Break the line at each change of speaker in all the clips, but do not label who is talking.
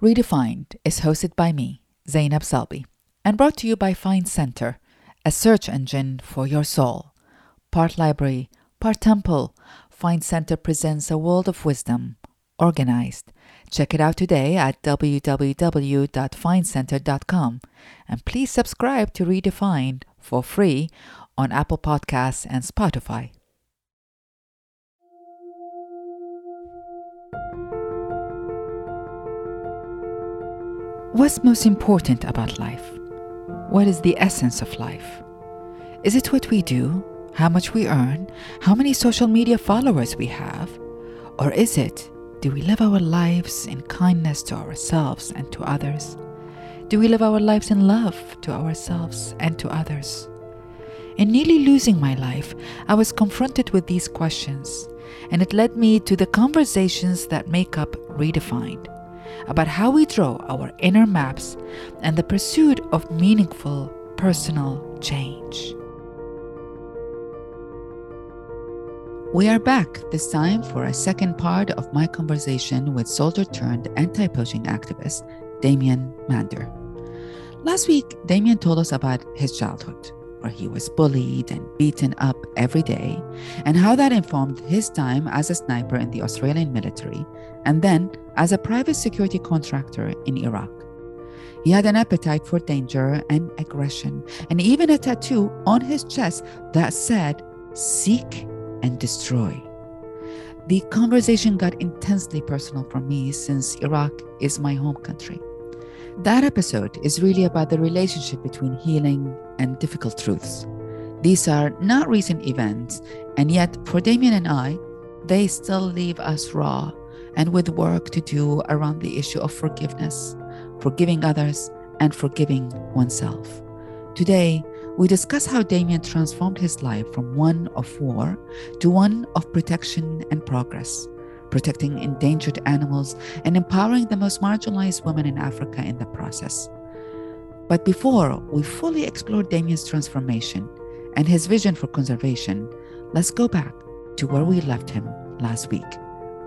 Redefined is hosted by me, Zainab Salbi, and brought to you by Find Center, a search engine for your soul. Part library, part temple, Find Center presents a world of wisdom, organized. Check it out today at www.findcenter.com and please subscribe to Redefined for free on Apple Podcasts and Spotify. What's most important about life? What is the essence of life? Is it what we do, how much we earn, how many social media followers we have? Or is it, do we live our lives in kindness to ourselves and to others? Do we live our lives in love to ourselves and to others? In nearly losing my life, I was confronted with these questions, and it led me to the conversations that make up Redefined about how we draw our inner maps and the pursuit of meaningful personal change. We are back this time for a second part of my conversation with soldier turned anti poaching activist Damien Mander. Last week, Damien told us about his childhood where he was bullied and beaten up every day, and how that informed his time as a sniper in the Australian military and then as a private security contractor in Iraq. He had an appetite for danger and aggression, and even a tattoo on his chest that said, Seek and destroy. The conversation got intensely personal for me since Iraq is my home country. That episode is really about the relationship between healing and difficult truths. These are not recent events, and yet for Damien and I, they still leave us raw and with work to do around the issue of forgiveness, forgiving others, and forgiving oneself. Today, we discuss how Damien transformed his life from one of war to one of protection and progress protecting endangered animals, and empowering the most marginalized women in Africa in the process. But before we fully explore Damien's transformation and his vision for conservation, let's go back to where we left him last week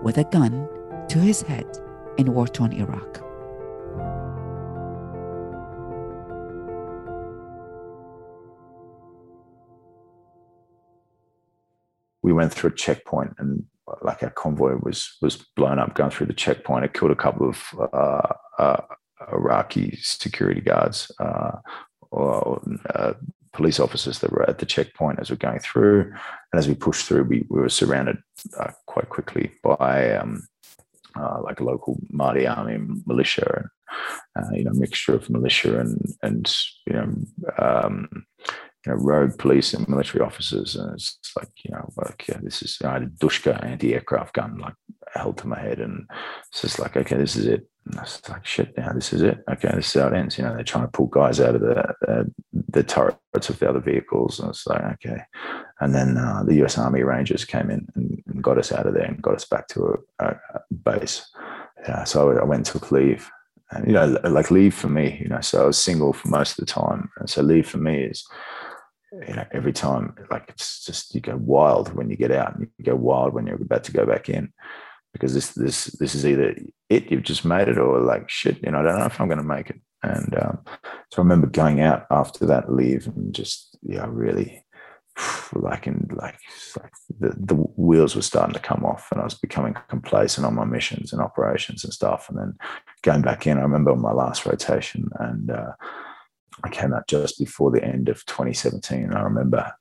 with a gun to his head in war torn Iraq.
We went through a checkpoint and like our convoy was was blown up going through the checkpoint. It killed a couple of uh, uh, Iraqi security guards uh, or uh, police officers that were at the checkpoint as we're going through. And as we pushed through, we, we were surrounded uh, quite quickly by um, like a local Mahdi army militia and you know mixture of militia and and you know. Um, you know, rogue police and military officers, and it's like, you know, like yeah, this is I had a Dushka anti-aircraft gun like held to my head, and it's just like, okay, this is it. And it's like shit. Now this is it. Okay, this is how it ends. You know, they're trying to pull guys out of the uh, the turrets of the other vehicles, and it's like okay. And then uh, the U.S. Army Rangers came in and, and, got us out of there and got us back to a, a, a base. Yeah, so I, I went took leave. And, you know, like leave for me, you know, so I was single for most of the time. And so leave for me is you know, every time, like it's just you go wild when you get out, and you go wild when you're about to go back in, because this this this is either it you've just made it or like shit, you know, I don't know if I'm going to make it. And um, so I remember going out after that leave and just yeah, really like in like, like the, the wheels were starting to come off and I was becoming complacent on my missions and operations and stuff. And then going back in, I remember my last rotation and uh, I came out just before the end of 2017. I remember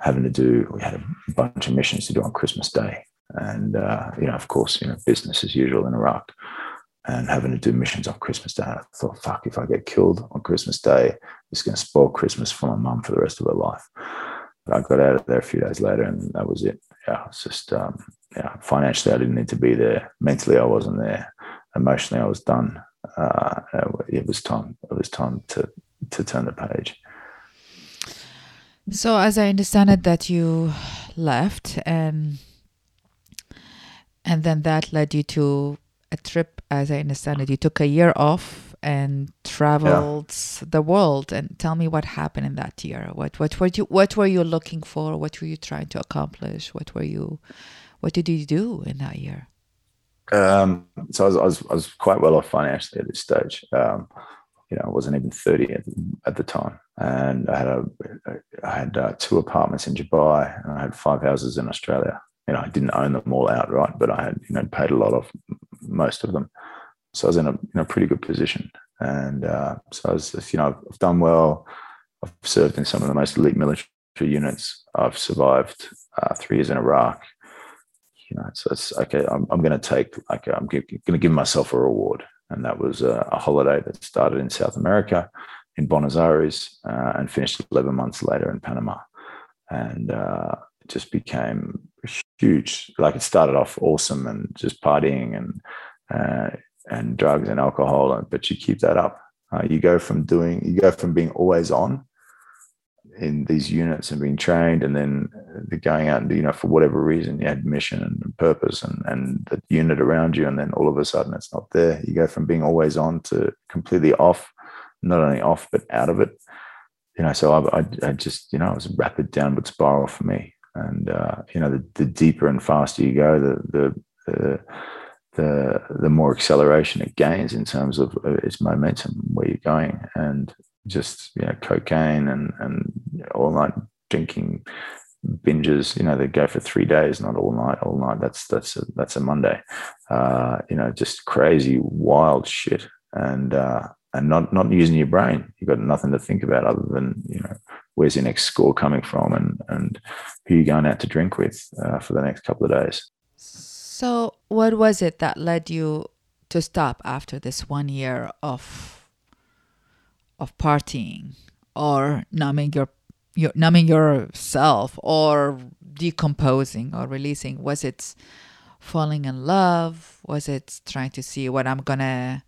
having to do, we had a bunch of missions to do on Christmas Day. And, uh, you know, of course, you know, business as usual in Iraq and having to do missions on Christmas Day. I thought, fuck, if I get killed on Christmas Day, it's going to spoil Christmas for my mum for the rest of her life. But I got out of there a few days later and that was it. Yeah, it's just, um, yeah, financially, I didn't need to be there. Mentally, I wasn't there. Emotionally, I was done. Uh, it was time. It was time to to turn the page.
So, as I understand it, that you left, and and then that led you to a trip. As I understand it, you took a year off and traveled yeah. the world. And tell me what happened in that year. What what were you What were you looking for? What were you trying to accomplish? What were you What did you do in that year?
Um, so I was, I was, I was quite well off financially at this stage. Um, you know, I wasn't even 30 at, at, the time. And I had a, I had uh, two apartments in Dubai and I had five houses in Australia. You know, I didn't own them all outright, but I had, you know, paid a lot of most of them. So I was in a, in a pretty good position. And uh, so I was, you know, I've done well. I've served in some of the most elite military units. I've survived uh, three years in Iraq. You know, so it's okay. I'm, I'm going to take like I'm going to give myself a reward, and that was a, a, holiday that started in South America, in Buenos Aires, uh, and finished 11 months later in Panama, and uh, it just became huge. Like it started off awesome and just partying and uh, and drugs and alcohol, but you keep that up. Uh, you go from doing, you go from being always on in these units and being trained and then going out and you know for whatever reason you had mission and purpose and and the unit around you and then all of a sudden it's not there. You go from being always on to completely off not only off but out of it. You know so i, I, I just you know it was a rapid downward spiral for me. And uh, you know the, the deeper and faster you go the the the the, the more acceleration it gains in terms of its momentum where you're going. And just you know cocaine and and all night drinking binges you know they go for three days not all night all night. That's that's a, that's a monday. Uh, you know just crazy wild shit. And uh, and not not using your brain. You've got nothing to think about other than you know where's your next score coming from and and who you're going out to drink with uh, for the next couple of days.
So what was it that led you to stop after this one year of of partying or numbing your, your numbing yourself or decomposing or releasing? Was it falling in love? Was it trying to see what I'm gonna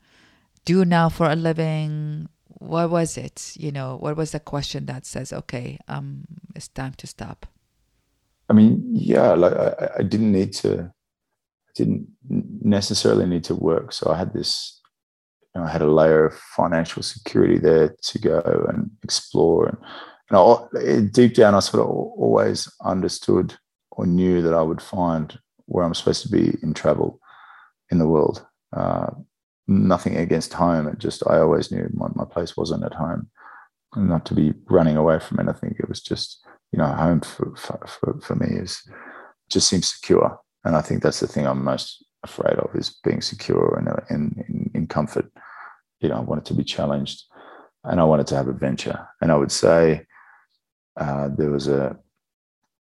do now for a living? What was it? You know, what was the question that says, okay, um, it's time to stop?
I mean, yeah, like I, I didn't need to, I didn't necessarily need to work. So I had this I had a layer of financial security there to go and explore. And, and I, deep down, I sort of always understood or knew that I would find where I'm supposed to be in travel in the world. Uh, nothing against home. It just, I always knew my, my place wasn't at home. Not to be running away from anything. It was just, you know, home for, for, for me is just seems secure. And I think that's the thing I'm most afraid of is being secure and in, in, in comfort. You know, I wanted to be challenged and I wanted to have adventure. And I would say uh, there was a,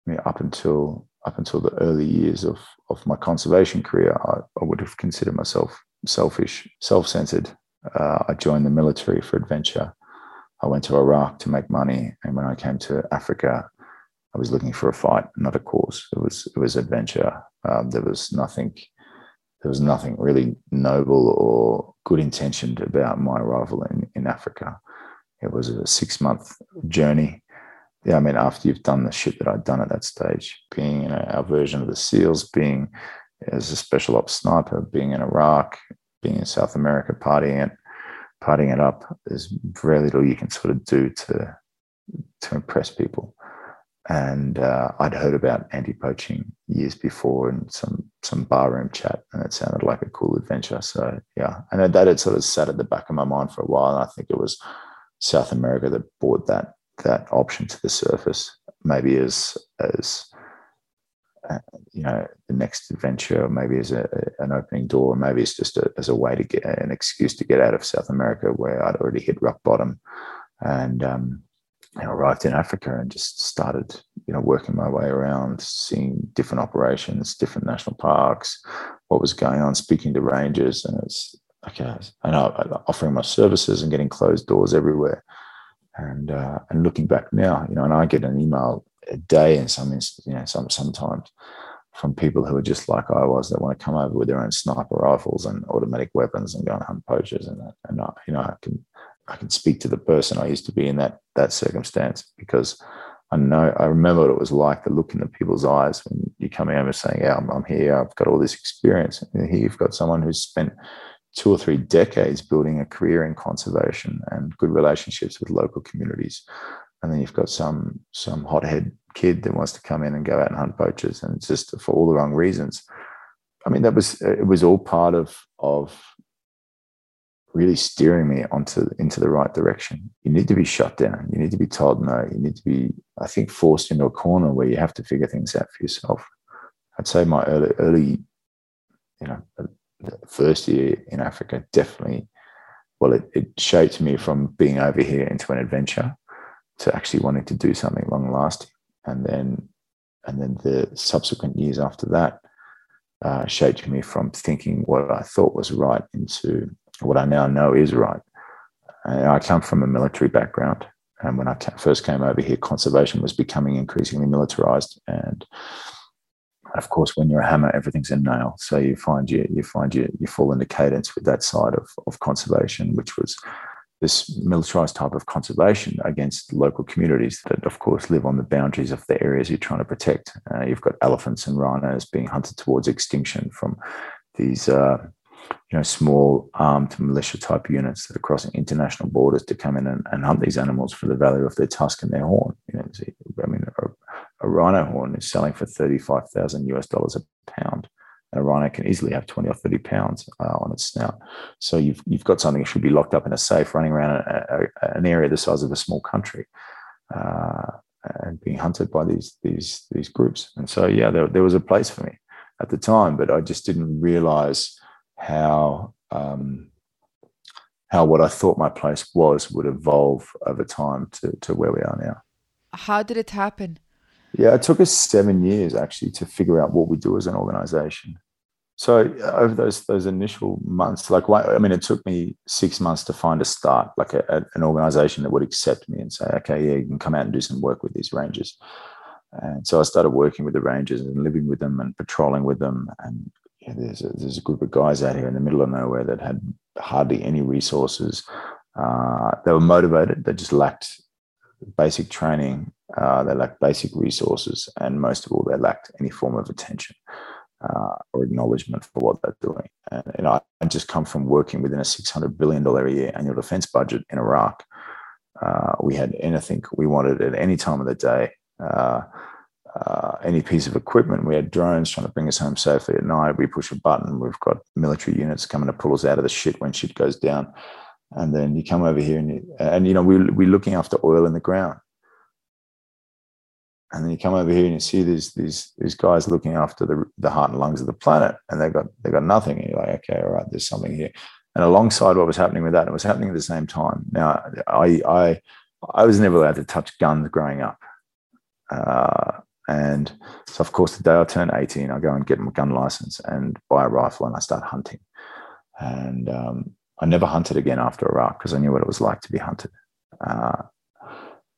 I mean, up until up until the early years of, of my conservation career, I, I would have considered myself selfish, self-centered. Uh, I joined the military for adventure. I went to Iraq to make money. And when I came to Africa, I was looking for a fight, not a cause. It was it was adventure. Um, there was nothing there was nothing really noble or good intentioned about my arrival in, in Africa. It was a six month journey. Yeah, I mean, after you've done the shit that I'd done at that stage, being in our version of the SEALs, being as a special ops sniper, being in Iraq, being in South America, partying it, partying it up, there's very little you can sort of do to to impress people and uh, I'd heard about anti-poaching years before in some some barroom chat, and it sounded like a cool adventure. So yeah, and that had sort of sat at the back of my mind for a while, and I think it was South America that brought that that option to the surface, maybe as as uh, you know the next adventure, maybe as a, an opening door, maybe it's just a, as a way to get an excuse to get out of South America where I'd already hit rock bottom, and um, I arrived in Africa and just started, you know, working my way around, seeing different operations, different national parks, what was going on, speaking to rangers, and it's okay, and offering my services and getting closed doors everywhere. And uh, and looking back now, you know, and I get an email a day in some you know, some sometimes from people who are just like I was that want to come over with their own sniper rifles and automatic weapons and go and hunt poachers and that. And I, you know, I can I can speak to the person I used to be in that that circumstance because I know I remember what it was like the look in the people's eyes when you come over saying, "Yeah, I'm, I'm here. I've got all this experience." And here you've got someone who's spent two or three decades building a career in conservation and good relationships with local communities, and then you've got some some hothead kid that wants to come in and go out and hunt poachers, and it's just for all the wrong reasons. I mean, that was it was all part of of really steering me onto into the right direction. You need to be shut down. You need to be told no. You need to be, I think, forced into a corner where you have to figure things out for yourself. I'd say my early, early, you know, first year in Africa definitely, well, it, it shaped me from being over here into an adventure to actually wanting to do something long lasting, and then, and then the subsequent years after that. Uh, shaped me from thinking what I thought was right into what I now know is right. I come from a military background. And when I first came over here, conservation was becoming increasingly militarized. And of course, when you're a hammer, everything's a nail. So you find you you find you you fall into cadence with that side of, of conservation, which was this militarized type of conservation against local communities that, of course, live on the boundaries of the areas you're trying to protect. Uh, you've got elephants and rhinos being hunted towards extinction from these uh, you know, small armed militia type units that are crossing international borders to come in and, and hunt these animals for the value of their tusk and their horn. You know, I mean, a, a rhino horn is selling for 35,000 US dollars a pound. A rhino can easily have 20 or 30 pounds uh, on its snout. So you've, you've got something that should be locked up in a safe running around a, a, an area the size of a small country. Uh, and being hunted by these these these groups, and so yeah, there, there was a place for me at the time, but I just didn't realize how um, how what I thought my place was would evolve over time to, to where we are now.
How did it happen?
Yeah, it took us seven years actually to figure out what we do as an organization. So over those those initial months, like I mean, it took me six months to find a start, like a, a, an organization that would accept me and say, okay, yeah, you can come out and do some work with these rangers. And so I started working with the rangers and living with them and patrolling with them and there's a, there's a group of guys out here in the middle of nowhere that had hardly any resources. Uh, they were motivated. They just lacked basic training. Uh, they lacked basic resources, and most of all, they lacked any form of attention uh, or acknowledgement for what they're doing. And you know, I just come from working within a six hundred billion dollar a year annual defense budget in Iraq. Uh, we had anything we wanted at any time of the day. Uh, any piece of equipment. We had drones trying to bring us home safely at night. We push a button. We've got military units coming to pull us out of the shit when shit goes down. And then you come over here and you, and you know we we're looking after oil in the ground. And then you come over here and you see these these these guys looking after the the heart and lungs of the planet, and they got they got nothing. And you're like, okay, all right, there's something here. And alongside what was happening with that, it was happening at the same time. Now, I I I was never allowed to touch guns growing up. Uh, and so, of course, the day I turn 18, I go and get my gun license and buy a rifle and I start hunting. And um, I never hunted again after Iraq because I knew what it was like to be hunted uh,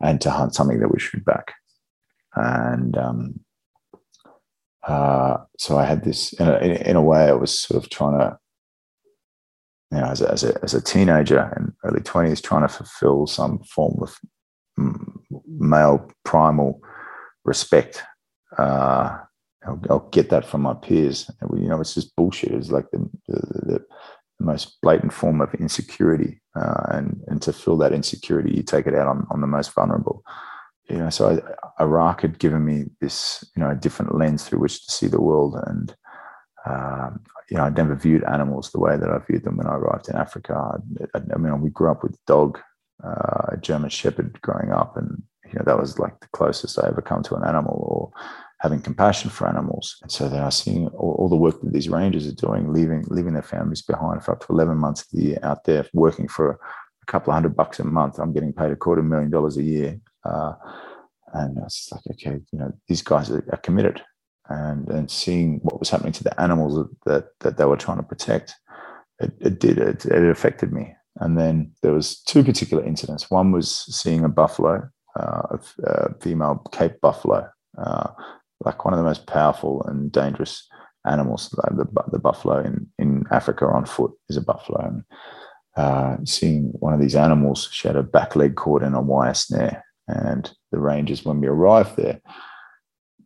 and to hunt something that would shoot back. And um, uh, so I had this, in a, in a way, I was sort of trying to, you know, as a, as a, as a teenager in early 20s, trying to fulfill some form of male primal respect. Uh, I'll, I'll, get that from my peers. You know, it's just bullshit. It's like the, the, the most blatant form of insecurity, uh, and and to fill that insecurity, you take it out on, on the most vulnerable. You know, so I, Iraq had given me this, you know, a different lens through which to see the world, and um, you know, I'd never viewed animals the way that I viewed them when I arrived in Africa. I, I mean, we grew up with dog, uh, a German Shepherd, growing up, and you know, that was like the closest I ever come to an animal or having compassion for animals. And so then I seeing all, all, the work that these rangers are doing, leaving leaving their families behind for up to 11 months of the year out there working for a couple of hundred bucks a month. I'm getting paid a quarter million dollars a year. Uh, and it's like, okay, you know, these guys are, are, committed. And and seeing what was happening to the animals that that they were trying to protect, it, it did, it, it affected me. And then there was two particular incidents. One was seeing a buffalo uh, uh, female Cape buffalo, uh, like one of the most powerful and dangerous animals. The, the buffalo in, in Africa on foot is a buffalo. And, uh, seeing one of these animals, she had a back leg caught in a wire snare. And the rangers, when we arrived there,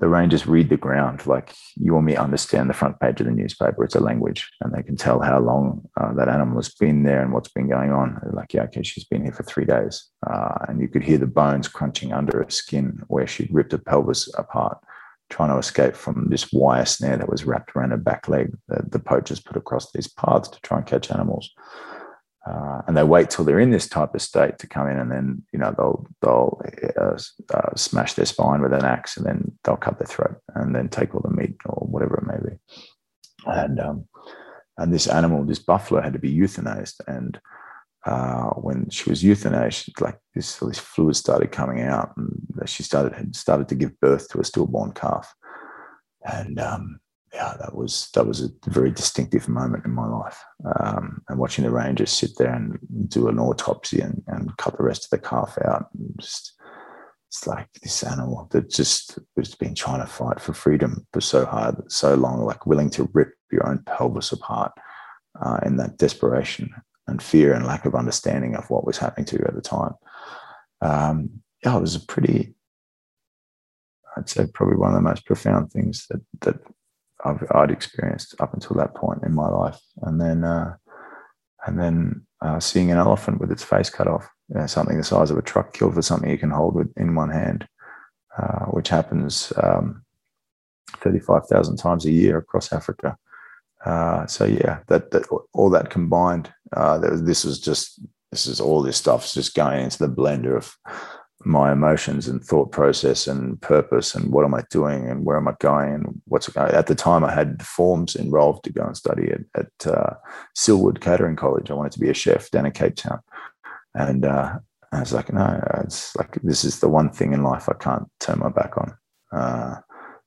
the rangers read the ground like you or me understand the front page of the newspaper. It's a language, and they can tell how long uh, that animal has been there and what's been going on. They're like, yeah, okay, she's been here for three days, uh, and you could hear the bones crunching under her skin where she'd ripped her pelvis apart trying to escape from this wire snare that was wrapped around her back leg that the poachers put across these paths to try and catch animals. Uh, and they wait till they're in this type of state to come in, and then you know they'll they'll uh, uh, smash their spine with an axe, and then they'll cut their throat, and then take all the meat or whatever it may be. And um, and this animal, this buffalo, had to be euthanized, and uh, when she was euthanized, like this, this fluid started coming out, and she started had started to give birth to a stillborn calf, and um, yeah, that was that was a very distinctive moment in my life. Um, and watching the rangers sit there and do an autopsy and, and cut the rest of the calf out, just it's like this animal that just was been trying to fight for freedom for so hard, so long, like willing to rip your own pelvis apart uh, in that desperation and fear and lack of understanding of what was happening to you at the time. Um, yeah, it was a pretty, I'd say, probably one of the most profound things that that I've, I'd experienced up until that point in my life. And then, uh, and then uh, seeing an elephant with its face cut off, you know, something the size of a truck killed for something you can hold with, in one hand, uh, which happens um, 35,000 times a year across Africa. Uh, so yeah, that, that all that combined, uh, this is just this is all this stuff's just going into the blender of my emotions and thought process and purpose and what am I doing and where am I going and what's going. At the time, I had forms enrolled to go and study at, at uh, Silwood Catering College. I wanted to be a chef down in Cape Town, and uh, I was like, no, it's like this is the one thing in life I can't turn my back on. Uh,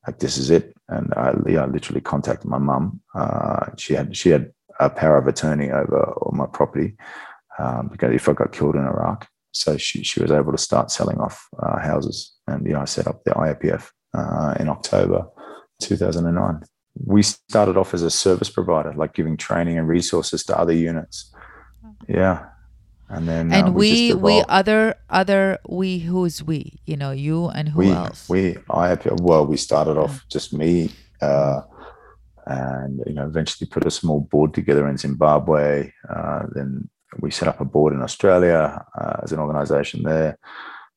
like this is it. And I, yeah, I literally contacted my mum. Uh, she had she had a power of attorney over all my property um, because if I got killed in Iraq, so she she was able to start selling off uh, houses. And yeah, I set up the IAPF uh, in October 2009. We started off as a service provider, like giving training and resources to other units. Yeah, and then
and uh, we we, we, other other we who's we you know you and who
we,
else
we i well we started off just me uh, and you know eventually put a small board together in zimbabwe uh, then we set up a board in australia uh, as an organization there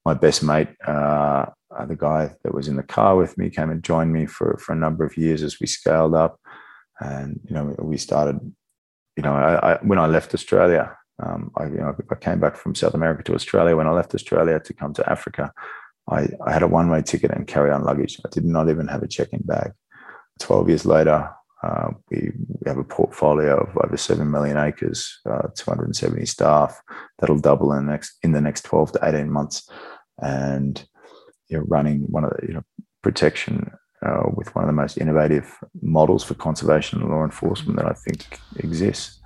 my best mate uh, the guy that was in the car with me came and joined me for for a number of years as we scaled up and you know we started you know I, I when i left australia um, I, you know, I came back from South America to Australia. When I left Australia to come to Africa, I, I had a one way ticket and carry on luggage. I did not even have a check in bag. 12 years later, uh, we, have a portfolio of over 7 million acres, uh, 270 staff that'll double in the next, in the next 12 to 18 months. And you're running one of the, you know, protection uh, with one of the most innovative models for conservation and law enforcement that I think exists.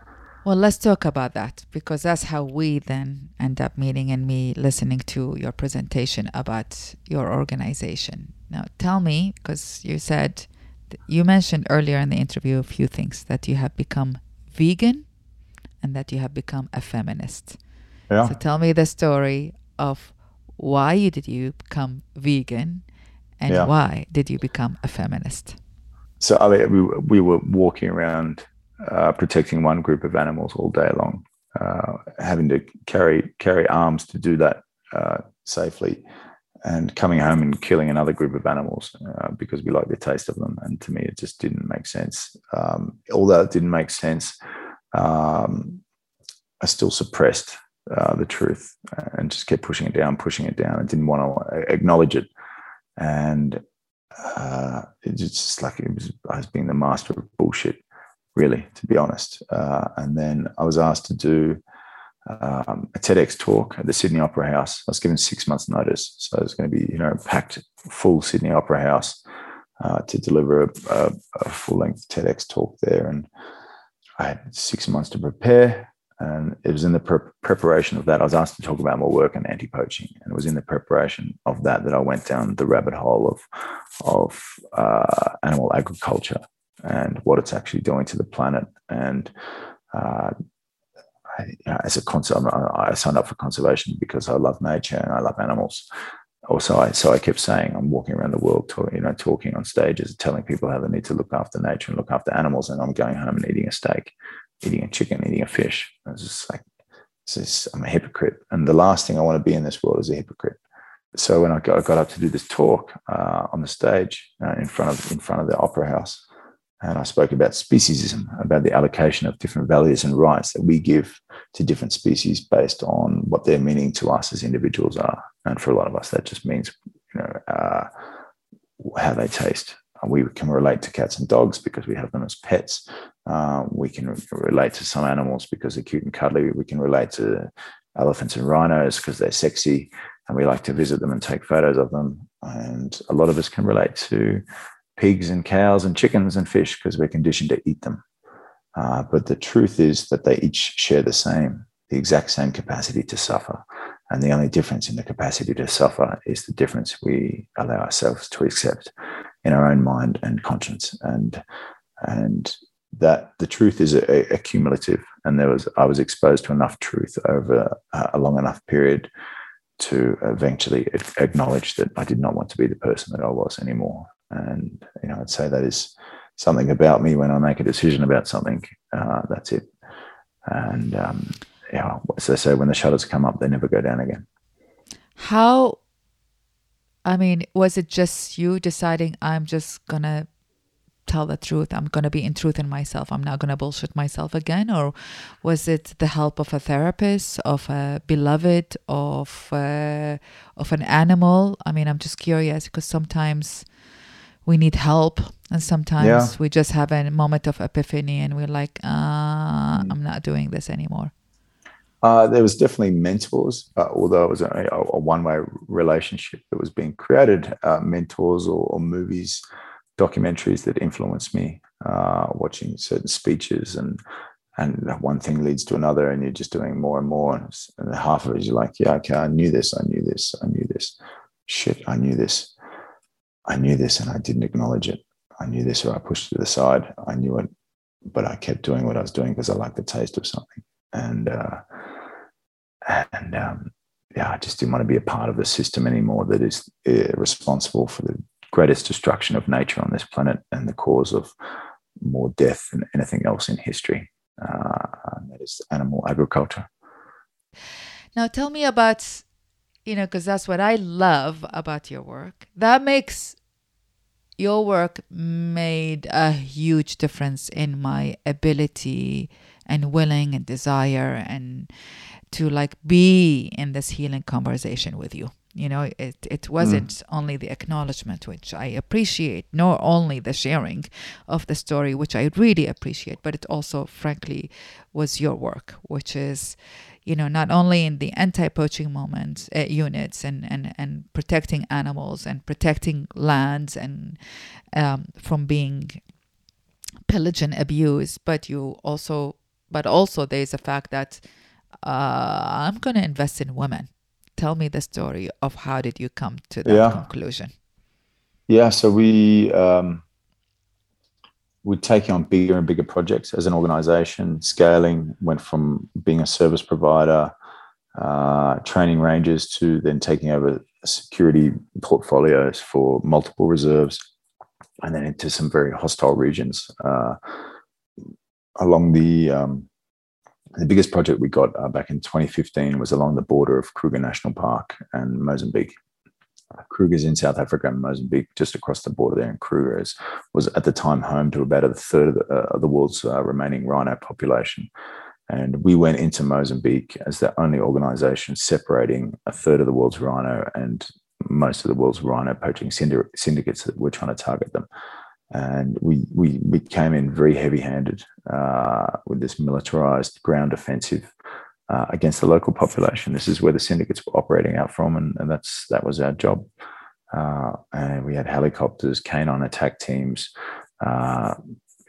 Well, let's talk about that because that's how we then end up meeting and me listening to your presentation about your organization. Now, tell me, because you said, you mentioned earlier in the interview a few things that you have become vegan and that you have become a feminist. Yeah. So tell me the story of why did you become vegan and yeah. why did you become a feminist?
So we, we were walking around uh, protecting one group of animals all day long, uh, having to carry carry arms to do that uh, safely, and coming home and killing another group of animals uh, because we like the taste of them. And to me, it just didn't make sense. Um, although it didn't make sense, um, I still suppressed uh, the truth and just kept pushing it down, pushing it down. I didn't want to acknowledge it, and uh, it's just like it was I was being the master of bullshit really, to be honest. Uh, and then I was asked to do um, a TEDx talk at the Sydney Opera House. I was given six months' notice, so it was going to be, you know, packed full Sydney Opera House uh, to deliver a, a, a full-length TEDx talk there, and I had six months to prepare. And it was in the pre- preparation of that I was asked to talk about my work on anti-poaching, and it was in the preparation of that that I went down the rabbit hole of of uh, animal agriculture and what it's actually doing to the planet. And uh, as a concept, I signed up for conservation because I love nature and I love animals. Also, I, so I kept saying I'm walking around the world, talk, you know, talking on stages, telling people how they need to look after nature and look after animals, and I'm going home and eating a steak, eating a chicken, eating a fish. I was just like, it's just, I'm a hypocrite, and the last thing I want to be in this world is a hypocrite. so when I got, I got, up to do this talk uh, on the stage uh, in front of in front of the opera house, and I spoke about speciesism, about the allocation of different values and rights that we give to different species based on what their meaning to us as individuals are. And for a lot of us, that just means you know uh, how they taste. We can relate to cats and dogs because we have them as pets. Uh, we can relate to some animals because they're cute and cuddly. We can relate to elephants and rhinos because they're sexy and we like to visit them and take photos of them. And a lot of us can relate to pigs and cows and chickens and fish because we're conditioned to eat them. Uh, but the truth is that they each share the same, the exact same capacity to suffer. And the only difference in the capacity to suffer is the difference we allow ourselves to accept in our own mind and conscience. And and that the truth is a, cumulative. And there was I was exposed to enough truth over a long enough period to eventually acknowledge that I did not want to be the person that I was anymore. And you know, I'd say that is something about me when I make a decision about something. Uh, that's it. And um, yeah, as they say, when the shutters come up, they never go down again.
How? I mean, was it just you deciding I'm just gonna tell the truth. I'm going to be in truth in myself. I'm not going to bullshit myself again. Or was it the help of a therapist, of a beloved, of uh, of an animal? I mean, I'm just curious because sometimes we need help, and sometimes yeah. we just have a moment of epiphany, and we're like, uh, mm. I'm not doing this anymore.
Uh, there was definitely mentors, uh, although it was a, a, one-way relationship that was being created. Uh, mentors or, or, movies documentaries that influenced me, uh, watching certain speeches and and one thing leads to another and you're just doing more and more and half of it you're like yeah okay i knew this i knew this i knew this shit i knew this i knew this and i didn't acknowledge it i knew this or i pushed it to the side i knew it but i kept doing what i was doing because i liked the taste of something and uh, and um, yeah i just didn't want to be a part of the system anymore that is uh, responsible for the greatest destruction of nature on this planet and the cause of more death than anything else in history. Uh, that is animal agriculture.
Now, tell me about, you know, because that's what I love about your work. That makes your work made a huge difference in my ability and willing and desire and to like be in this healing conversation with you you know it, it wasn't mm. only the acknowledgement which i appreciate nor only the sharing of the story which i really appreciate but it also frankly was your work which is you know not only in the anti-poaching moments uh, units and, and and protecting animals and protecting lands and um, from being pillaged and abused but you also but also there's a fact that uh, i'm going to invest in women tell me the story of how did you come to that yeah. conclusion?
Yeah, so we um, we're taking on bigger and bigger projects as an organization. Scaling went from being a service provider, uh, training rangers, to then taking over security portfolios for multiple reserves, and then into some very hostile regions uh, along the um, the biggest project we got uh, back in 2015 was along the border of Kruger National Park and Mozambique. Uh, Kruger's in South Africa and Mozambique, just across the border there. And Kruger is, was at the time home to about a third of the, uh, of the world's uh, remaining rhino population. And we went into Mozambique as the only organization separating a third of the world's rhino and most of the world's rhino poaching syndicates that were trying to target them and we we we came in very heavy-handed uh, with this militarized ground offensive uh, against the local population. This is where the syndicates were operating out from, and, and that's that was our job. Uh, and we had helicopters, canine attack teams, uh,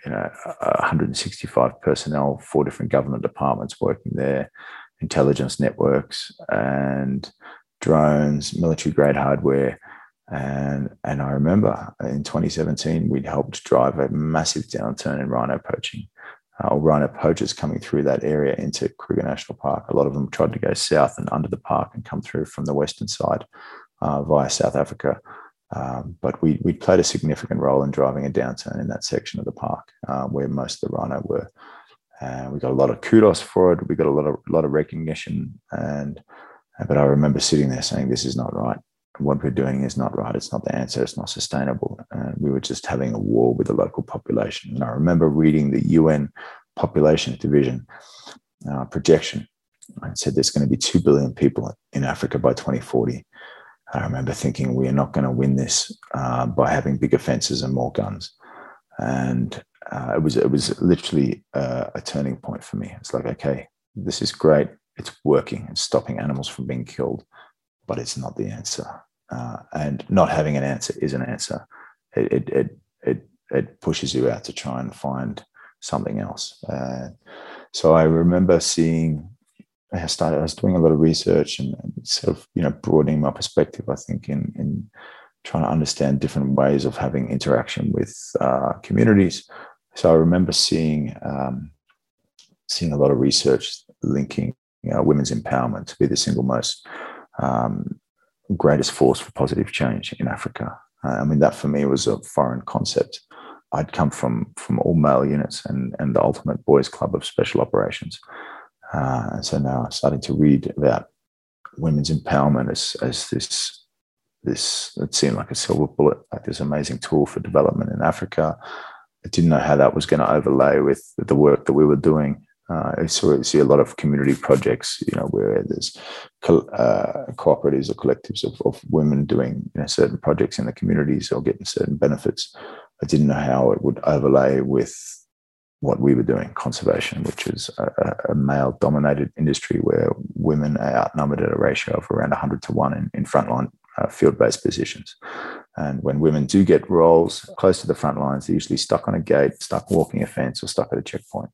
you know, 165 personnel, four different government departments working there, intelligence networks, and drones, military grade hardware and, and I remember in 2017, we'd helped drive a massive downturn in rhino poaching, uh, or rhino poachers coming through that area into Kruger National Park. A lot of them tried to go south and under the park and come through from the western side uh, via South Africa. Um, but we, we played a significant role in driving a downturn in that section of the park uh, where most of the rhino were. we got a lot of kudos for it. We got a lot of, lot of recognition. And, but I remember sitting there saying, this is not right what we're doing is not right. It's not the answer. It's not sustainable. And we were just having a war with the local population. And I remember reading the UN population division uh, projection. It said there's going to be 2 billion people in Africa by 2040. I remember thinking we are not going to win this uh, by having bigger fences and more guns. And uh, it was it was literally uh, a turning point for me. It's like, okay, this is great. It's working. It's stopping animals from being killed, but it's not the answer. Uh, and not having an answer is an answer. It, it it it it pushes you out to try and find something else. Uh, so I remember seeing. I started. I was doing a lot of research and, and sort of you know broadening my perspective. I think in in trying to understand different ways of having interaction with uh, communities. So I remember seeing um, seeing a lot of research linking you know, women's empowerment to be the single most um, greatest force for positive change in Africa. Uh, I mean, that for me was a foreign concept. I'd come from from all male units and and the ultimate boys' club of special operations. Uh, and so now I'm starting to read about women's empowerment as as this this it seemed like a silver bullet, like this amazing tool for development in Africa. I didn't know how that was going to overlay with the work that we were doing. Uh, I saw see a lot of community projects, you know, where there's co- uh, cooperatives or collectives of, of women doing you know, certain projects in the communities or getting certain benefits. I didn't know how it would overlay with what we were doing, conservation, which is a, a male-dominated industry where women are outnumbered at a ratio of around 100 to one in, in frontline uh, field-based positions. And when women do get roles close to the front lines, they're usually stuck on a gate, stuck walking a fence, or stuck at a checkpoint,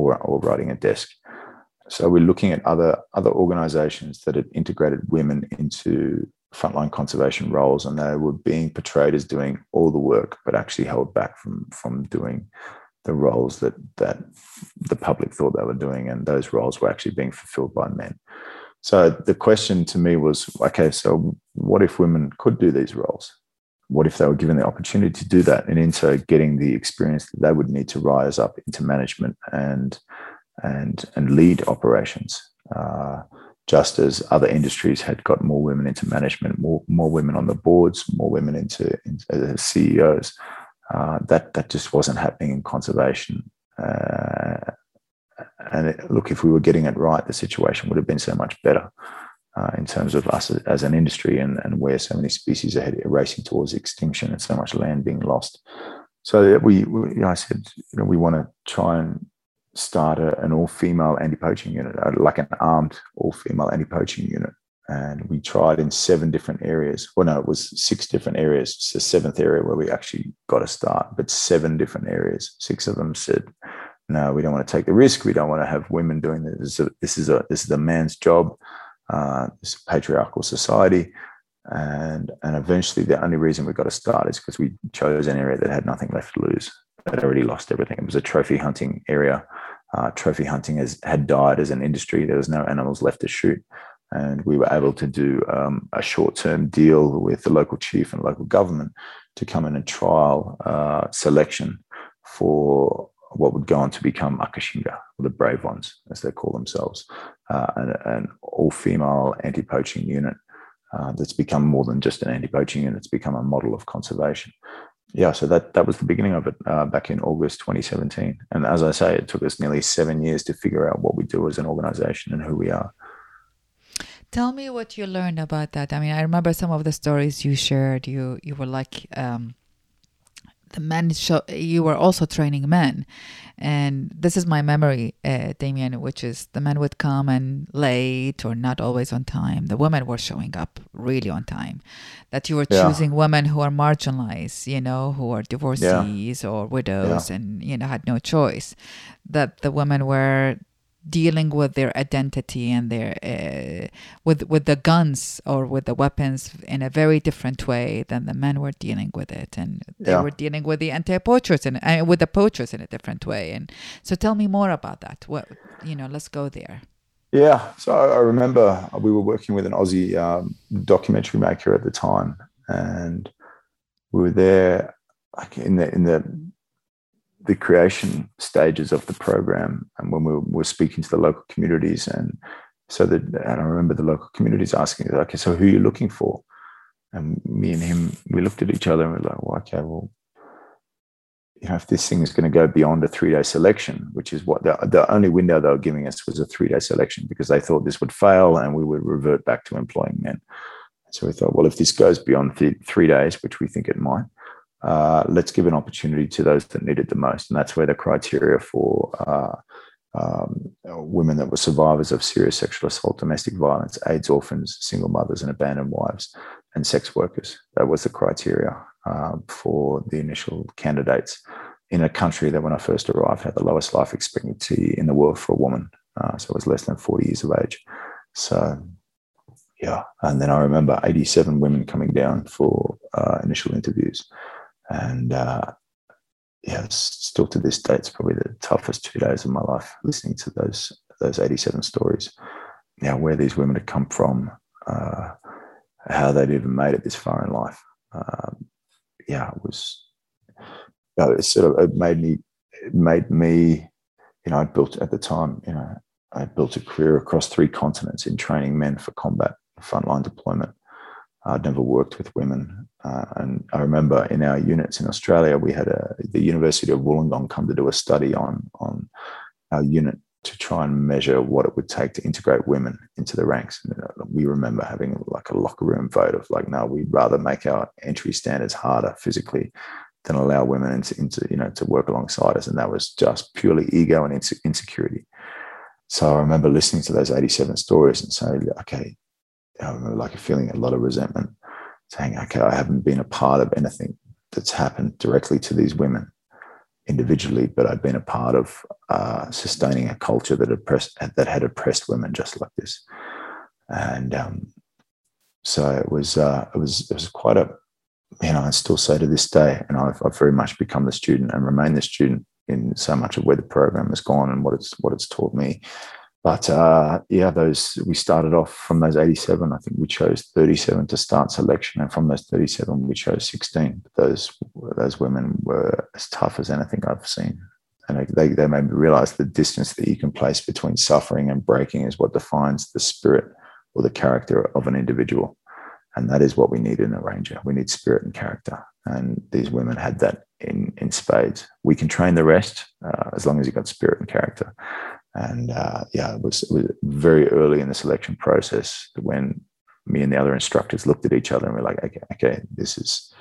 or or riding a desk. So we're looking at other other organisations that had integrated women into frontline conservation roles, and they were being portrayed as doing all the work, but actually held back from from doing the roles that that the public thought they were doing, and those roles were actually being fulfilled by men. So the question to me was okay, so what if women could do these roles? What if they were given the opportunity to do that and into getting the experience that they would need to rise up into management and and and lead operations? Uh, just as other industries had got more women into management, more more women on the boards, more women into, into CEOs, uh, that that just wasn't happening in conservation. Uh, and it, look, if we were getting it right, the situation would have been so much better uh, in terms of us as, as, an industry and, and where so many species are racing towards extinction and so much land being lost. So we, we you know, I said, you know, we want to try and start a, an all-female anti-poaching unit, uh, like an armed all-female anti-poaching unit. And we tried in seven different areas. Well, no, it was six different areas. It's the seventh area where we actually got a start, but seven different areas. Six of them said, no, we don't want to take the risk. We don't want to have women doing this. This is a this is a, this is a man's job. Uh, it's patriarchal society, and and eventually the only reason we got to start is because we chose an area that had nothing left to lose. That already lost everything. It was a trophy hunting area. Uh, trophy hunting has had died as an industry. There was no animals left to shoot, and we were able to do um, a short-term deal with the local chief and local government to come in and trial uh, selection for what would go on to become Akashinga, or the Brave Ones, as they call themselves, uh, an, an all female anti poaching unit uh, that's become more than just an anti poaching unit, it's become a model of conservation. Yeah, so that, that was the beginning of it uh, back in August 2017. And as I say, it took us nearly seven years to figure out what we do as an organization and who we are.
Tell me what you learned about that. I mean, I remember some of the stories you shared. You you were like um, the men show you were also training men and this is my memory uh, damien which is the men would come and late or not always on time the women were showing up really on time that you were yeah. choosing women who are marginalized you know who are divorcees yeah. or widows yeah. and you know had no choice that the women were dealing with their identity and their uh, with with the guns or with the weapons in a very different way than the men were dealing with it. And they yeah. were dealing with the anti-poachers and uh, with the poachers in a different way. And so tell me more about that. What you know let's go there.
Yeah. So i remember we were working with an aussie um, documentary maker at the time. And we were there like in the in the the creation stages of the program and when we were speaking to the local communities and so that and I remember the local communities asking okay so who are you looking for and me and him, we looked at each other and we're like, well, okay, well, you know, if this thing is going to go beyond a three day selection, which is what the, the only window they were giving us was a three day selection because they thought this would fail and we would revert back to employing men. So we thought, well, if this goes beyond th- three days, which we think it might, uh, let's give an opportunity to those that need it the most. And that's where the criteria for uh, um, women that were survivors of serious sexual assault, domestic violence, AIDS orphans, single mothers, and abandoned wives, and sex workers. That was the criteria uh, for the initial candidates in a country that, when I first arrived, had the lowest life expectancy in the world for a woman. Uh, so it was less than 40 years of age. So, yeah. And then I remember 87 women coming down for uh, initial interviews. And uh, yeah, still to this day, it's probably the toughest two days of my life listening to those those 87 stories. Now, where these women had come from, uh, how they'd even made it this far in life. Um, yeah, it was. You know, it sort of it made me. It made me. You know, I built at the time. You know, I built a career across three continents in training men for combat frontline deployment. I'd never worked with women. Uh, and I remember in our units in Australia, we had a, the University of Wollongong come to do a study on, on our unit to try and measure what it would take to integrate women into the ranks. And, uh, we remember having like a locker room vote of like, no, we'd rather make our entry standards harder physically than allow women into, into you know, to work alongside us. And that was just purely ego and insecurity. So I remember listening to those 87 stories and saying, okay, I remember like feeling a lot of resentment, saying, okay, I haven't been a part of anything that's happened directly to these women individually, but I've been a part of uh, sustaining a culture that oppressed that had oppressed women just like this, and um, so it was uh, it was it was quite a you know I still say to this day, and I've, I've very much become the student and remain the student in so much of where the program has gone and what it's what it's taught me but uh, yeah, those we started off from those 87. I think we chose 37 to start selection, and from those 37, we chose 16. But those those women were as tough as anything I've seen, and they they made me realize the distance that you can place between suffering and breaking is what defines the spirit or the character of an individual, and that is what we need in a ranger. We need spirit and character, and these women had that in in spades. We can train the rest uh, as long as you've got spirit and character and uh, yeah, it was, it was very early in the selection process when me and the other instructors looked at each other and we're like, okay, okay, this is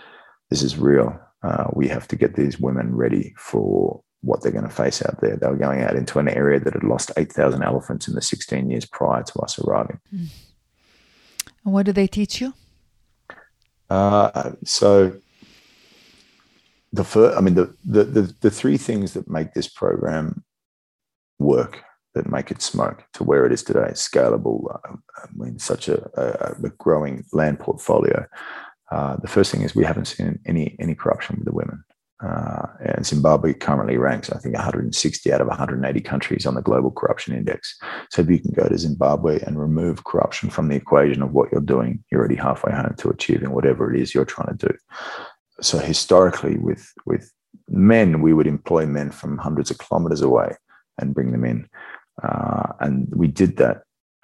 this is real. Uh, we have to get these women ready for what they're going to face out there. They were going out into an area that had lost 8,000 elephants in the 16 years prior to us arriving.
Mm. And what do they teach you?
Uh, so the first, I mean, the, the, the, the three things that make this program work that make it smoke to where it is today. scalable. Uh, I mean, such a, a, a growing land portfolio. Uh, the first thing is we haven't seen any any corruption with the women. Uh, and Zimbabwe currently ranks, I think, 160 out of 180 countries on the global corruption index. So if you can go to Zimbabwe and remove corruption from the equation of what you're doing, you're already halfway home to achieving whatever it is you're trying to do. So historically, with with men, we would employ men from hundreds of kilometers away and bring them in. Uh, and we did that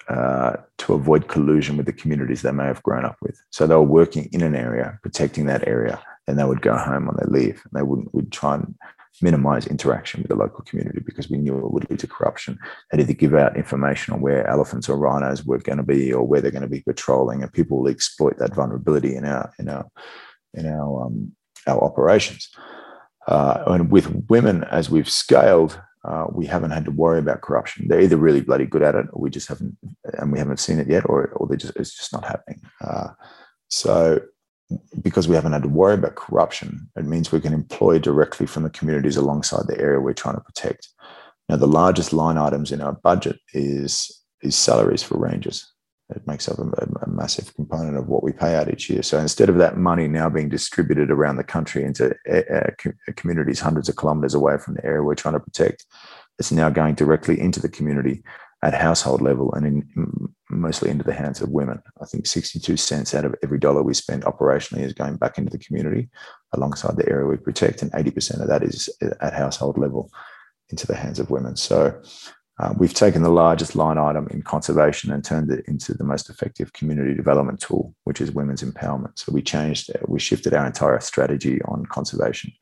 uh, to avoid collusion with the communities they may have grown up with. So they were working in an area, protecting that area, and they would go home on their leave. And they wouldn't would try and minimize interaction with the local community because we knew it would lead to corruption. They'd either give out information on where elephants or rhinos were going to be or where they're going to be patrolling, and people will exploit that vulnerability in our in our in our um, our operations. Uh, and with women, as we've scaled, uh, we haven't had to worry about corruption. They're either really bloody good at it, or we just haven't, and we haven't seen it yet, or or they just it's just not happening. Uh, so, because we haven't had to worry about corruption, it means we can employ directly from the communities alongside the area we're trying to protect. Now, the largest line items in our budget is is salaries for rangers. It makes up a, a, massive component of what we pay out each year. So instead of that money now being distributed around the country into uh, uh, uh, communities hundreds of kilometers away from the area we're trying to protect, it's now going directly into the community at household level and in, mostly into the hands of women. I think 62 cents out of every dollar we spend operationally is going back into the community alongside the area we protect, and 80% of that is uh, at household level into the hands of women. So Uh, we've taken the largest line item in conservation and turned it into the most effective community development tool, which is women's empowerment. So we changed, uh, we shifted our entire strategy on conservation.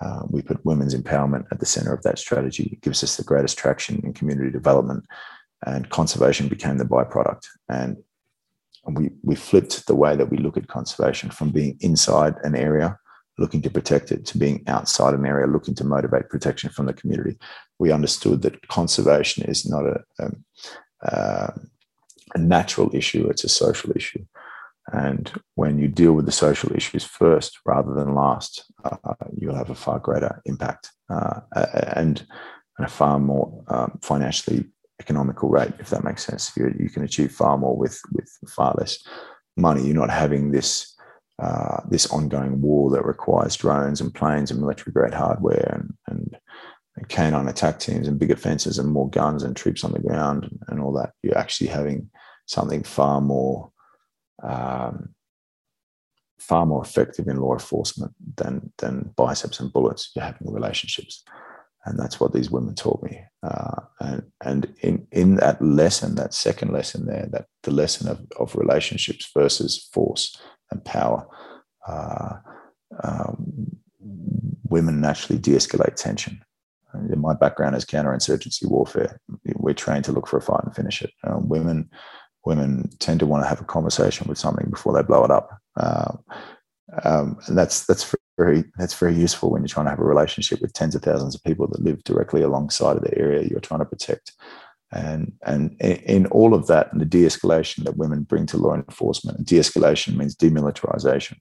Uh, we put women's empowerment at the center of that strategy. It gives us the greatest traction in community development, and conservation became the byproduct. And we, we flipped the way that we look at conservation from being inside an area looking to protect it to being outside an area looking to motivate protection from the community. We understood that conservation is not a, um, uh, a natural issue, it's a social issue. And when you deal with the social issues first rather than last, uh, you'll have a far greater impact uh, and, and, a far more um, financially economical rate, if that makes sense. You, you can achieve far more with, with far less money. You're not having this uh, this ongoing war that requires drones and planes and military grade hardware and, and, and canine attack teams and bigger fences and more guns and troops on the ground and, and all that. You're actually having something far more um, far more effective in law enforcement than than biceps and bullets. You're having relationships, and that's what these women taught me. Uh, and and in in that lesson, that second lesson there, that the lesson of of relationships versus force and power. Uh, um, women naturally de-escalate tension. In my background is counterinsurgency warfare. We're trained to look for a fight and finish it. Um, women, women tend to want to have a conversation with something before they blow it up, uh, um, and that's that's very that's very useful when you're trying to have a relationship with tens of thousands of people that live directly alongside of the area you're trying to protect and and in all of that and the de-escalation that women bring to law enforcement de-escalation means demilitarization.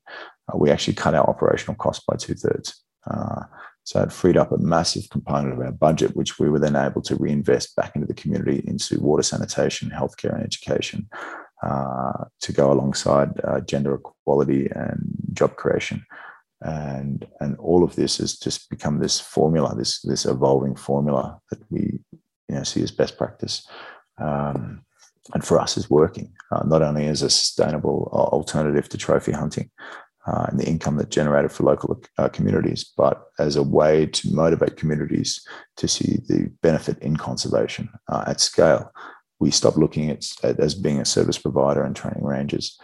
Uh, we actually cut our operational costs by two-thirds. Uh, so it freed up a massive component of our budget which we were then able to reinvest back into the community into water sanitation healthcare and education uh, to go alongside uh, gender equality and job creation. And and all of this has just become this formula this this evolving formula that we you know see as best practice. Um, and for us is working uh, not only as a sustainable uh, alternative to trophy hunting uh, and the income that generated for local uh, communities, but as a way to motivate communities to see the benefit in conservation uh, at scale. We stopped looking at, at, as being a service provider and training rangers,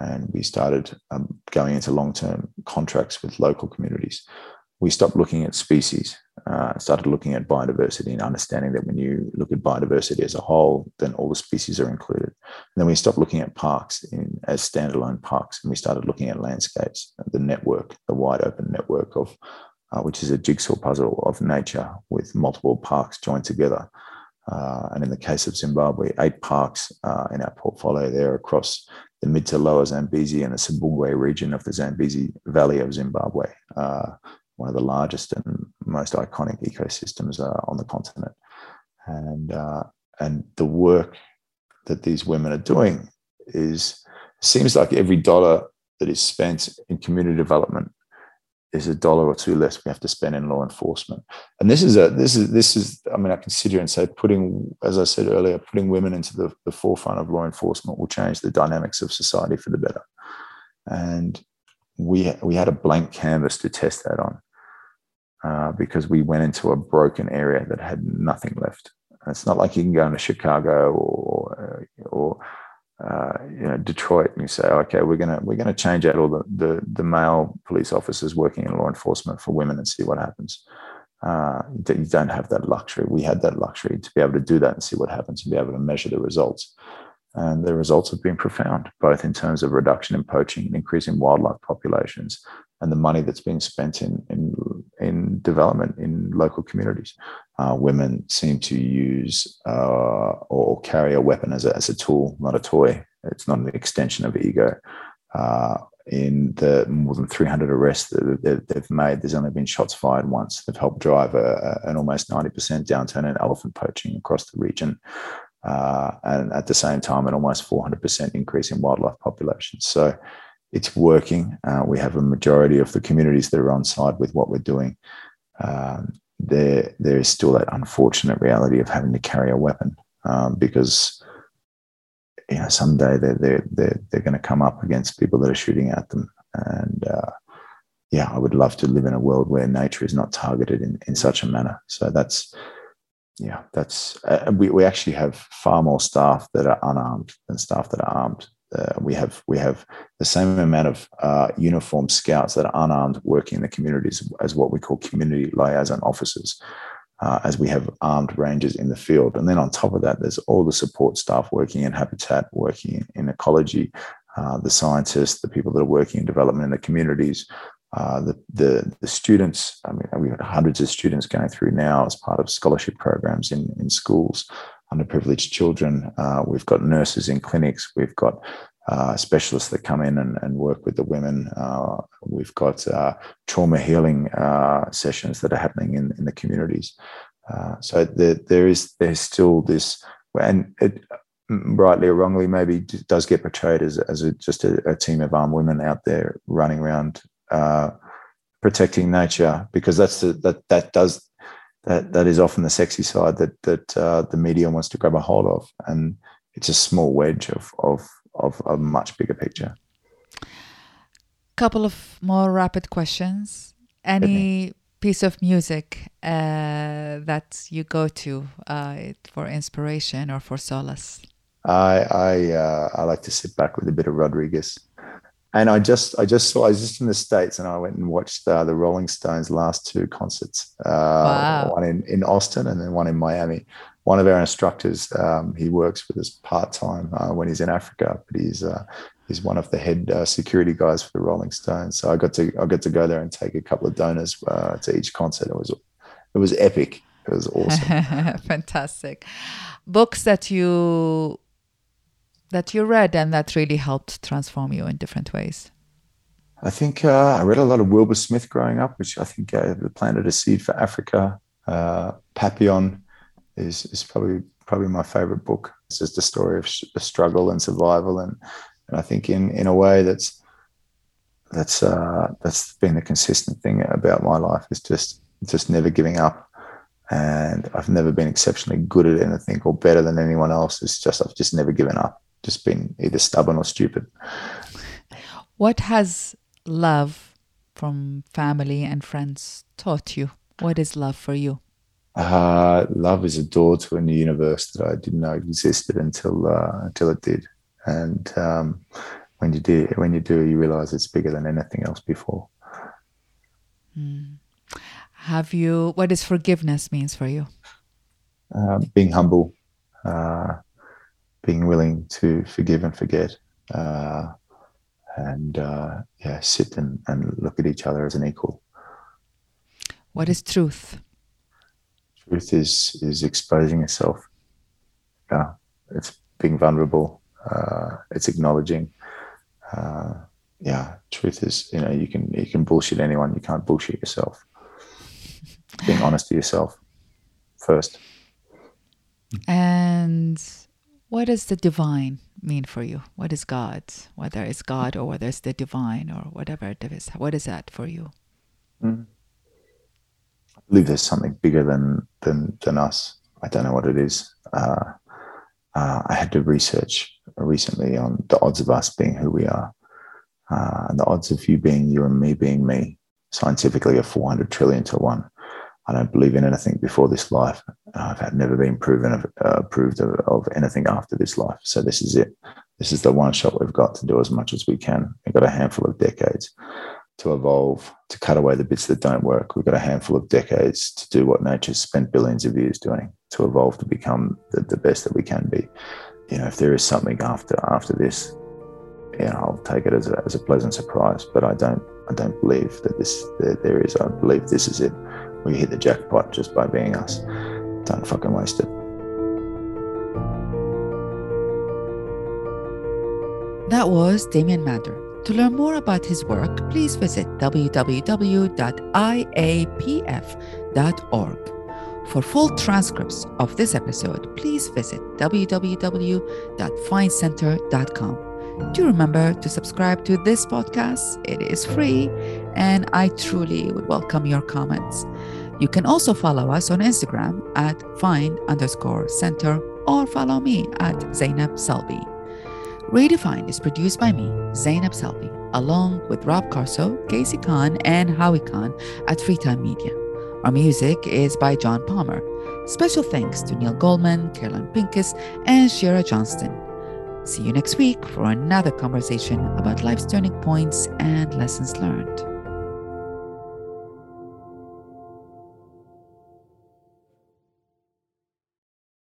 and we started um, going into long-term contracts with local communities we stopped looking at species, uh, started looking at biodiversity and understanding that when you look at biodiversity as a whole, then all the species are included. And then we stopped looking at parks in, as standalone parks and we started looking at landscapes, the network, the wide open network of, uh, which is a jigsaw puzzle of nature with multiple parks joined together. Uh, and in the case of Zimbabwe, eight parks uh, in our portfolio there across the mid to lower Zambezi and the Zimbabwe region of the Zambezi Valley of Zimbabwe. Uh, one of the largest and most iconic ecosystems uh, on the continent. And, uh, and the work that these women are doing is seems like every dollar that is spent in community development is a dollar or two less we have to spend in law enforcement. And this is a this is this is I mean I consider and say putting as I said earlier putting women into the, the forefront of law enforcement will change the dynamics of society for the better. And we we had a blank canvas to test that on uh, because we went into a broken area that had nothing left. And it's not like you can go into Chicago or or uh, you know Detroit and you say, okay, we're gonna we're gonna change out all the, the, the male police officers working in law enforcement for women and see what happens. Uh, you don't have that luxury. We had that luxury to be able to do that and see what happens and be able to measure the results. And the results have been profound, both in terms of reduction in poaching and increase in wildlife populations, and the money that's being spent in in, in development in local communities. Uh, women seem to use uh, or carry a weapon as a, as a tool, not a toy. It's not an extension of ego. Uh, in the more than 300 arrests that they've made, there's only been shots fired once. They've helped drive a, an almost 90% downturn in elephant poaching across the region. Uh, and at the same time, an almost 400% increase in wildlife populations. So it's working. Uh, we have a majority of the communities that are on side with what we're doing. Um, there, there is still that unfortunate reality of having to carry a weapon um, because you know someday they're they're they're, they're going to come up against people that are shooting at them, and uh, yeah, I would love to live in a world where nature is not targeted in, in such a manner. So that's yeah, that's uh, we, we actually have far more staff that are unarmed than staff that are armed. Uh, we have we have the same amount of uh, uniformed scouts that are unarmed working in the communities as what we call community liaison officers, uh, as we have armed rangers in the field. And then on top of that, there's all the support staff working in habitat, working in, ecology, uh, the scientists, the people that are working in development in the communities, uh, the, the, the students, I mean, we've got hundreds of students going through now as part of scholarship programs in, in schools, underprivileged children. Uh, we've got nurses in clinics. We've got uh, specialists that come in and, and work with the women. Uh, we've got uh, trauma healing sessions that are happening in, in the communities. so there, there is there's still this, and it, rightly or wrongly, maybe does get portrayed as, as a, just a, a, team of armed women out there running around uh, protecting nature because that's the, that that does that that is often the sexy side that that uh, the media wants to grab a hold of, and it's a small wedge of of of a much bigger picture.
Couple of more rapid questions. Any piece of music uh, that you go to uh, for inspiration or for solace?
I I uh, I like to sit back with a bit of Rodriguez and I just I just saw I was just in the states and I went and watched uh, the Rolling Stones last two concerts. Uh, wow. One in in Austin and then one in Miami. One of our instructors, um, he works with us part time uh, when he's in Africa, but he's uh, he's one of the head uh, security guys for the Rolling Stones. So I got to I got to go there and take a couple of donors uh, to each concert. It was it was epic. It was awesome.
Fantastic. Books that you that you read and that really helped transform you in different ways?
I think uh, I read a lot of Wilbur Smith growing up, which I think uh, planted a seed for Africa. Uh, Papillon is is probably probably my favorite book. It's just a story of sh- struggle and survival, and and I think in in a way that's that's uh, that's been the consistent thing about my life is just just never giving up. And I've never been exceptionally good at anything or better than anyone else. It's just I've just never given up just been either stubborn or stupid.
What has love from family and friends taught you? What is love for you?
Uh, love is a door to a new universe that I didn't know existed until uh, until it did. And um, when you do, when you do, you realize it's bigger than anything else before.
Mm. Have you? What does forgiveness means for you?
Uh, being humble, uh, being willing to forgive and forget uh, and uh, yeah sit and, and look at each other as an equal.
What is truth?
Truth is is exposing yourself. Yeah it's being vulnerable uh, it's acknowledging uh, yeah truth is you know you can you can bullshit anyone you can't bullshit yourself. Being honest to yourself first.
And what does the divine mean for you? What is God? Whether it's God or whether it's the divine or whatever it is. What is that for you?
Mm. I believe there's something bigger than than than us. I don't know what it is. Uh, uh, I had to research recently on the odds of us being who we are, uh, and the odds of you being you and me being me scientifically are 400 trillion to one. I don't believe in anything before this life. I've had never been proven of, uh, proved of, of, anything after this life. So this is it. This is the one shot we've got to do as much as we can. We've got a handful of decades to evolve, to cut away the bits that don't work. We've got a handful of decades to do what nature's spent billions of years doing, to evolve to become the, the best that we can be. You know, if there is something after after this, you know, I'll take it as a, as a pleasant surprise. But I don't I don't believe that this there, there is. I believe this is it we hit the jackpot just by being us. Fucking.
That was Damien Mander. To learn more about his work, please visit www.iapf.org. For full transcripts of this episode, please visit www.findcenter.com. Do remember to subscribe to this podcast. It is free, and I truly would welcome your comments. You can also follow us on Instagram at find underscore center or follow me at Zainab Salbi. Redefined is produced by me, Zainab Salbi, along with Rob Carso, Casey Khan, and Howie Khan at Freetime Media. Our music is by John Palmer. Special thanks to Neil Goldman, Caroline Pincus, and Shira Johnston. See you next week for another conversation about life's turning points and lessons learned.